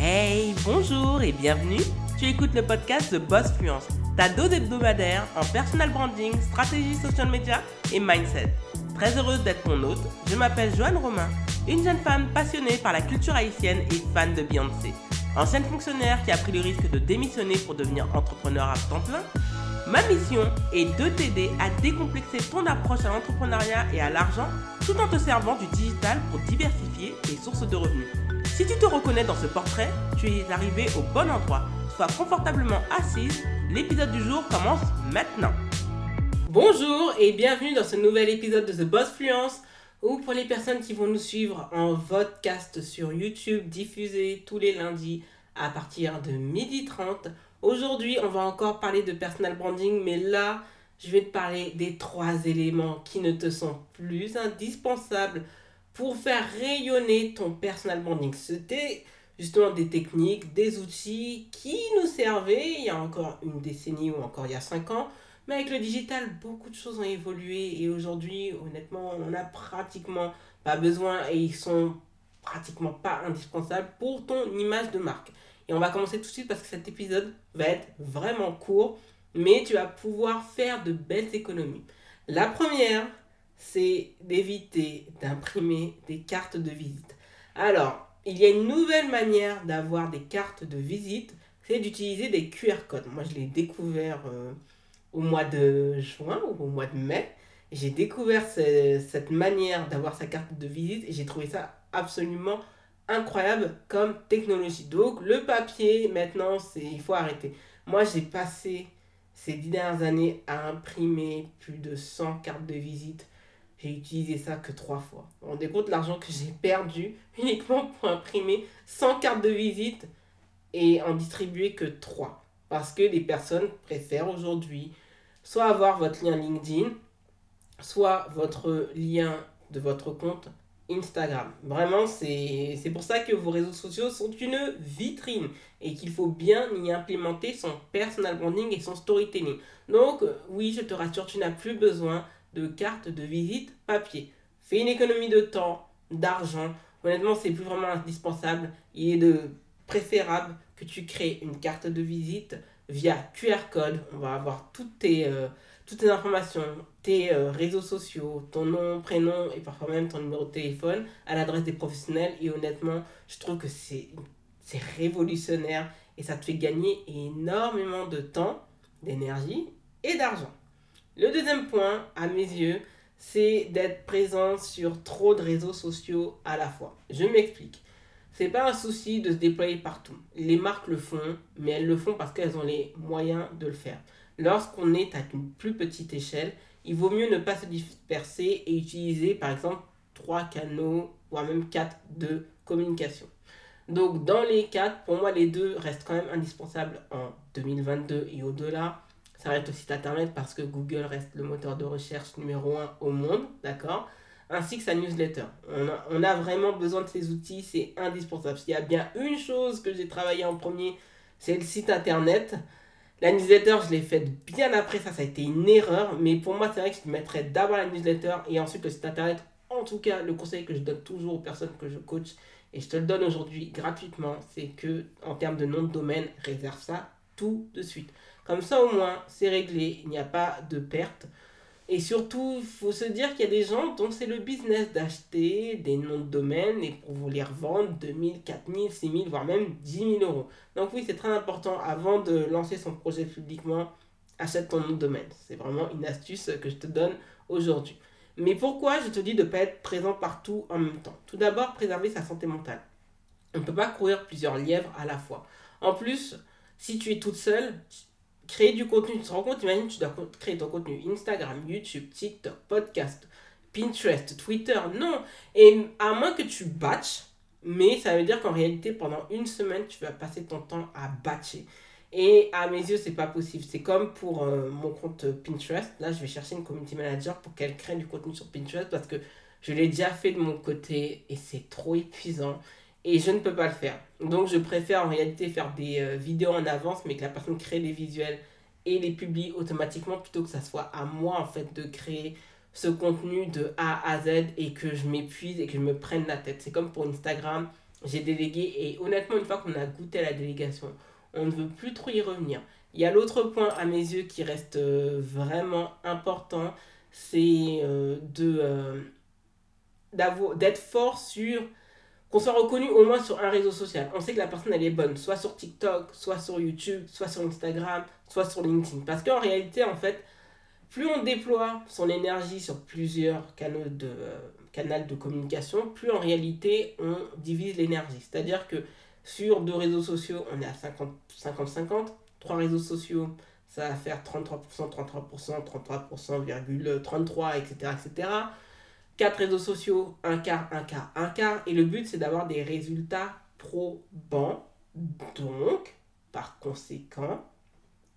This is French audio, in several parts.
Hey, bonjour et bienvenue. Tu écoutes le podcast de Boss Fluence, ta dose hebdomadaire en personal branding, stratégie social media et mindset. Très heureuse d'être ton hôte, je m'appelle Joanne Romain, une jeune femme passionnée par la culture haïtienne et fan de Beyoncé. Ancienne fonctionnaire qui a pris le risque de démissionner pour devenir entrepreneur à temps plein, Ma mission est de t'aider à décomplexer ton approche à l'entrepreneuriat et à l'argent tout en te servant du digital pour diversifier tes sources de revenus. Si tu te reconnais dans ce portrait, tu es arrivé au bon endroit. Sois confortablement assise, l'épisode du jour commence maintenant. Bonjour et bienvenue dans ce nouvel épisode de The Boss Fluence ou pour les personnes qui vont nous suivre en podcast sur YouTube diffusé tous les lundis à partir de 12h30 Aujourd'hui, on va encore parler de personal branding, mais là, je vais te parler des trois éléments qui ne te sont plus indispensables pour faire rayonner ton personal branding. C'était justement des techniques, des outils qui nous servaient il y a encore une décennie ou encore il y a cinq ans. Mais avec le digital, beaucoup de choses ont évolué et aujourd'hui, honnêtement, on n'a pratiquement pas besoin et ils sont pratiquement pas indispensables pour ton image de marque. Et on va commencer tout de suite parce que cet épisode va être vraiment court, mais tu vas pouvoir faire de belles économies. La première, c'est d'éviter d'imprimer des cartes de visite. Alors, il y a une nouvelle manière d'avoir des cartes de visite, c'est d'utiliser des QR codes. Moi, je l'ai découvert euh, au mois de juin ou au mois de mai. J'ai découvert cette manière d'avoir sa carte de visite et j'ai trouvé ça absolument incroyable comme technologie. Donc le papier, maintenant, c'est il faut arrêter. Moi, j'ai passé ces dix dernières années à imprimer plus de 100 cartes de visite. J'ai utilisé ça que trois fois. Vous vous rendez compte l'argent que j'ai perdu uniquement pour imprimer 100 cartes de visite et en distribuer que trois. Parce que les personnes préfèrent aujourd'hui soit avoir votre lien LinkedIn, soit votre lien de votre compte Instagram. Vraiment, c'est pour ça que vos réseaux sociaux sont une vitrine et qu'il faut bien y implémenter son personal branding et son storytelling. Donc, oui, je te rassure, tu n'as plus besoin de carte de visite papier. Fais une économie de temps, d'argent. Honnêtement, c'est plus vraiment indispensable. Il est préférable que tu crées une carte de visite via QR code. On va avoir toutes tes, euh, toutes tes informations, tes euh, réseaux sociaux, ton nom, prénom et parfois même ton numéro de téléphone à l'adresse des professionnels. Et honnêtement, je trouve que c'est révolutionnaire et ça te fait gagner énormément de temps, d'énergie et d'argent. Le deuxième point, à mes yeux, c'est d'être présent sur trop de réseaux sociaux à la fois. Je m'explique. C'est pas un souci de se déployer partout. Les marques le font, mais elles le font parce qu'elles ont les moyens de le faire. Lorsqu'on est à une plus petite échelle, il vaut mieux ne pas se disperser et utiliser par exemple trois canaux, voire même quatre de communication. Donc dans les quatre, pour moi les deux restent quand même indispensables en 2022 et au-delà. Ça reste le site internet parce que Google reste le moteur de recherche numéro un au monde, d'accord? Ainsi que sa newsletter. On a, vraiment besoin de ces outils, c'est indispensable. S'il y a bien une chose que j'ai travaillé en premier, c'est le site internet. La newsletter, je l'ai faite bien après ça, ça a été une erreur. Mais pour moi, c'est vrai que je mettrais d'abord la newsletter et ensuite le site internet. En tout cas, le conseil que je donne toujours aux personnes que je coach, et je te le donne aujourd'hui gratuitement, c'est que en termes de nom de domaine, réserve ça tout de suite. Comme ça, au moins, c'est réglé, il n'y a pas de perte. Et surtout, il faut se dire qu'il y a des gens dont c'est le business d'acheter des noms de domaine et pour vous les revendre 2000, 4000, 6000, voire même 10 000 euros. Donc oui, c'est très important avant de lancer son projet publiquement, achète ton nom de domaine. C'est vraiment une astuce que je te donne aujourd'hui. Mais pourquoi je te dis de ne pas être présent partout en même temps? Tout d'abord, préserver sa santé mentale. On ne peut pas courir plusieurs lièvres à la fois. En plus, si tu es toute seule, créer du contenu. Tu te rends compte, imagine, tu dois créer ton contenu Instagram, YouTube, TikTok, podcast, Pinterest, Twitter. Non. Et à moins que tu batches, mais ça veut dire qu'en réalité, pendant une semaine, tu vas passer ton temps à batcher. Et à mes yeux, c'est pas possible. C'est comme pour euh, mon compte Pinterest. Là, je vais chercher une community manager pour qu'elle crée du contenu sur Pinterest parce que je l'ai déjà fait de mon côté et c'est trop épuisant et je ne peux pas le faire. Donc je préfère en réalité faire des euh, vidéos en avance, mais que la personne crée des visuels et les publie automatiquement plutôt que ça soit à moi en fait de créer ce contenu de A à Z et que je m'épuise et que je me prenne la tête. C'est comme pour Instagram, j'ai délégué et honnêtement, une fois qu'on a goûté à la délégation, on ne veut plus trop y revenir. Il y a l'autre point à mes yeux qui reste euh, vraiment important, c'est euh, de d'être fort sur qu'on soit reconnu au moins sur un réseau social. On sait que la personne elle est bonne, soit sur TikTok, soit sur YouTube, soit sur Instagram, soit sur LinkedIn. Parce qu'en réalité, en fait, plus on déploie son énergie sur plusieurs canaux de, canal de communication, plus en réalité on divise l'énergie. C'est-à-dire que sur deux réseaux sociaux, on est à 50-50. Trois réseaux sociaux, ça va faire 33%, 33%, 33%, 33, etc., etc. Quatre réseaux sociaux, un quart, un quart, un quart. Et le but, c'est d'avoir des résultats probants. Donc, par conséquent,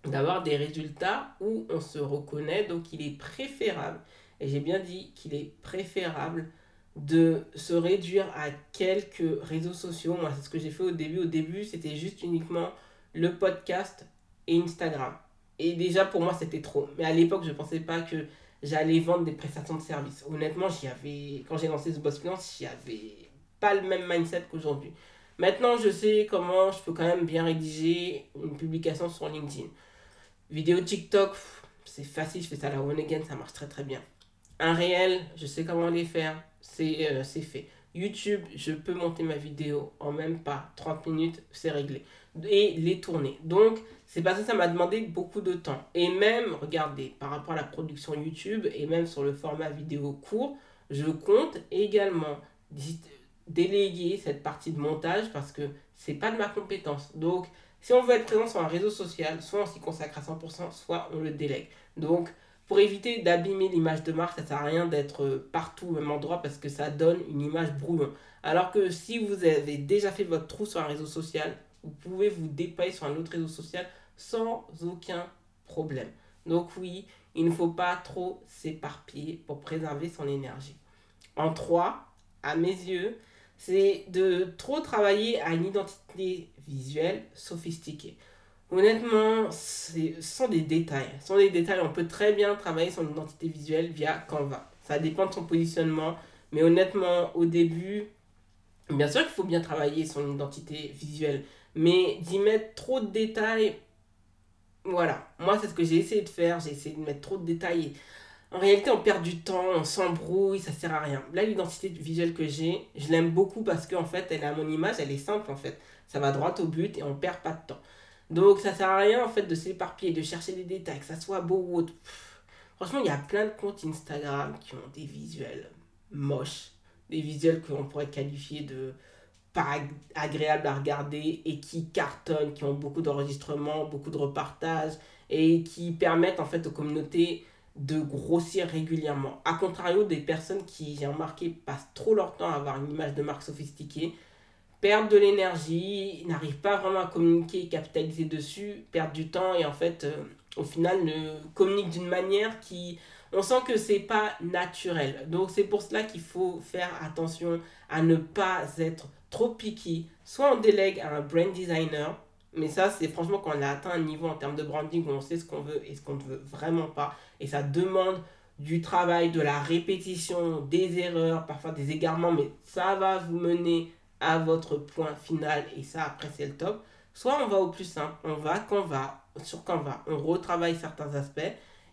d'avoir des résultats où on se reconnaît. Donc, il est préférable et j'ai bien dit qu'il est préférable de se réduire à quelques réseaux sociaux. Moi, c'est ce que j'ai fait au début. Au début, c'était juste uniquement le podcast et Instagram. Et déjà, pour moi, c'était trop. Mais à l'époque, je ne pensais pas que j'allais vendre des prestations de services. Honnêtement, j'y quand j'ai lancé ce Boss Finance, j'y avais pas le même mindset qu'aujourd'hui. Maintenant, je sais comment je peux quand même bien rédiger une publication sur LinkedIn. Vidéo TikTok, c'est facile, je fais ça la one again, ça marche très très bien. Un réel, je sais comment les faire, euh, c'est fait. YouTube, je peux monter ma vidéo en même pas 30 minutes, c'est réglé. Et les tourner. Donc, c'est parce que ça m'a demandé beaucoup de temps. Et même, regardez, par rapport à la production YouTube et même sur le format vidéo court, je compte également déléguer cette partie de montage parce que c'est pas de ma compétence. Donc, si on veut être présent sur un réseau social, soit on s'y consacre à 100%, soit on le délègue. Donc, pour éviter d'abîmer l'image de marque, ça sert à rien d'être euh, partout au même endroit parce que ça donne une image brouillon. Alors que si vous avez déjà fait votre trou sur un réseau social, vous pouvez vous déployer sur un autre réseau social sans aucun problème. Donc oui, il ne faut pas trop s'éparpiller pour préserver son énergie. En trois, à mes yeux, c'est de trop travailler à une identité visuelle sophistiquée. Honnêtement, ce sont des détails. Des détails. On peut très bien travailler son identité visuelle via Canva. Ça dépend de son positionnement. Mais honnêtement, au début, bien sûr qu'il faut bien travailler son identité visuelle. Mais d'y mettre trop de détails, voilà. Moi, c'est ce que j'ai essayé de faire. J'ai essayé de mettre trop de détails. En réalité, on perd du temps, on s'embrouille, ça sert à rien. Là, l'identité visuelle que j'ai, je l'aime beaucoup parce qu'en fait, elle a mon image, elle est simple en fait. Ça va droit au but et on perd pas de temps. Donc ça sert à rien en fait de s'éparpiller, de chercher des détails, que ça soit beau ou autre. Franchement, il y a plein de comptes Instagram qui ont des visuels moches, des visuels qu'on pourrait qualifier de pas agréables à regarder et qui cartonnent, qui ont beaucoup d'enregistrements, beaucoup de repartages et qui permettent en fait aux communautés de grossir régulièrement. A contrario des personnes qui, j'ai remarqué, passent trop leur temps à avoir une image de marque sophistiquée perdre de l'énergie, n'arrivent pas vraiment à communiquer capitaliser dessus, perdre du temps et en fait, euh, au final, ne communiquent d'une manière qui. On sent que c'est pas naturel. Donc, c'est pour cela qu'il faut faire attention à ne pas être trop picky. Soit on délègue à un brand designer, mais ça, c'est franchement quand on a atteint un niveau en termes de branding où on sait ce qu'on veut et ce qu'on ne veut vraiment pas. Et ça demande du travail, de la répétition, des erreurs, parfois des égarements, mais ça va vous mener à votre point final et ça après c'est le top. Soit on va au plus simple, on va quand va sur Canva, on retravaille certains aspects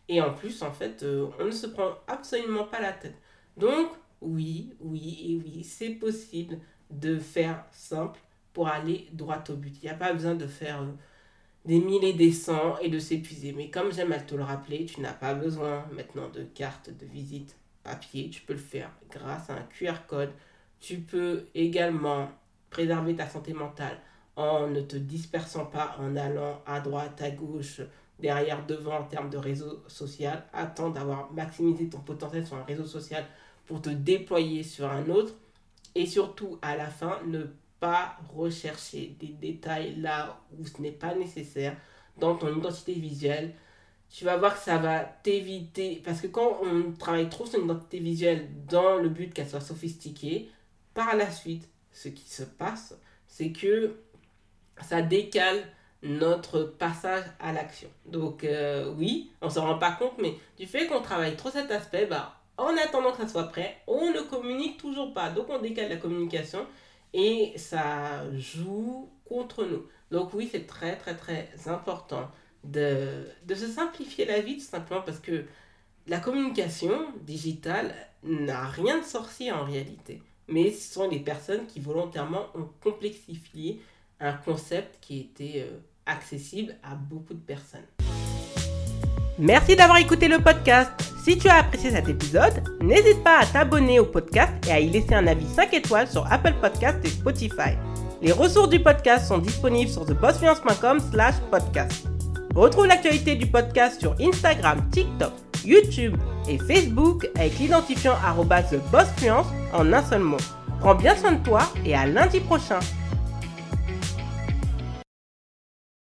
et en plus en fait euh, on ne se prend absolument pas la tête. Donc oui, oui et oui, c'est possible de faire simple pour aller droit au but. Il n'y a pas besoin de faire euh, des mille et des cents et de s'épuiser. Mais comme j'aime à te le rappeler, tu n'as pas besoin maintenant de carte de visite papier, tu peux le faire grâce à un QR code tu peux également préserver ta santé mentale en ne te dispersant pas, en allant à droite, à gauche, derrière, devant en termes de réseau social. Attends d'avoir maximisé ton potentiel sur un réseau social pour te déployer sur un autre. Et surtout, à la fin, ne pas rechercher des détails là où ce n'est pas nécessaire dans ton identité visuelle. Tu vas voir que ça va t'éviter. Parce que quand on travaille trop une identité visuelle dans le but qu'elle soit sophistiquée, par la suite, ce qui se passe, c'est que ça décale notre passage à l'action. Donc euh, oui, on ne se rend pas compte, mais du fait qu'on travaille trop cet aspect, bah, en attendant que ça soit prêt, on ne communique toujours pas. Donc on décale la communication et ça joue contre nous. Donc oui, c'est très très très important de, se simplifier la vie tout simplement parce que la communication digitale n'a rien de sorcier en réalité. Mais ce sont les personnes qui volontairement ont complexifié un concept qui était euh, accessible à beaucoup de personnes. Merci d'avoir écouté le podcast. Si tu as apprécié cet épisode, n'hésite pas à t'abonner au podcast et à y laisser un avis 5 étoiles sur Apple Podcast et Spotify. Les ressources du podcast sont disponibles sur thebossfluence.com slash podcast. Retrouve l'actualité du podcast sur Instagram, TikTok, YouTube et Facebook avec l'identifiant TheBossFluence en un seul mot. Prends bien soin de toi et à lundi prochain.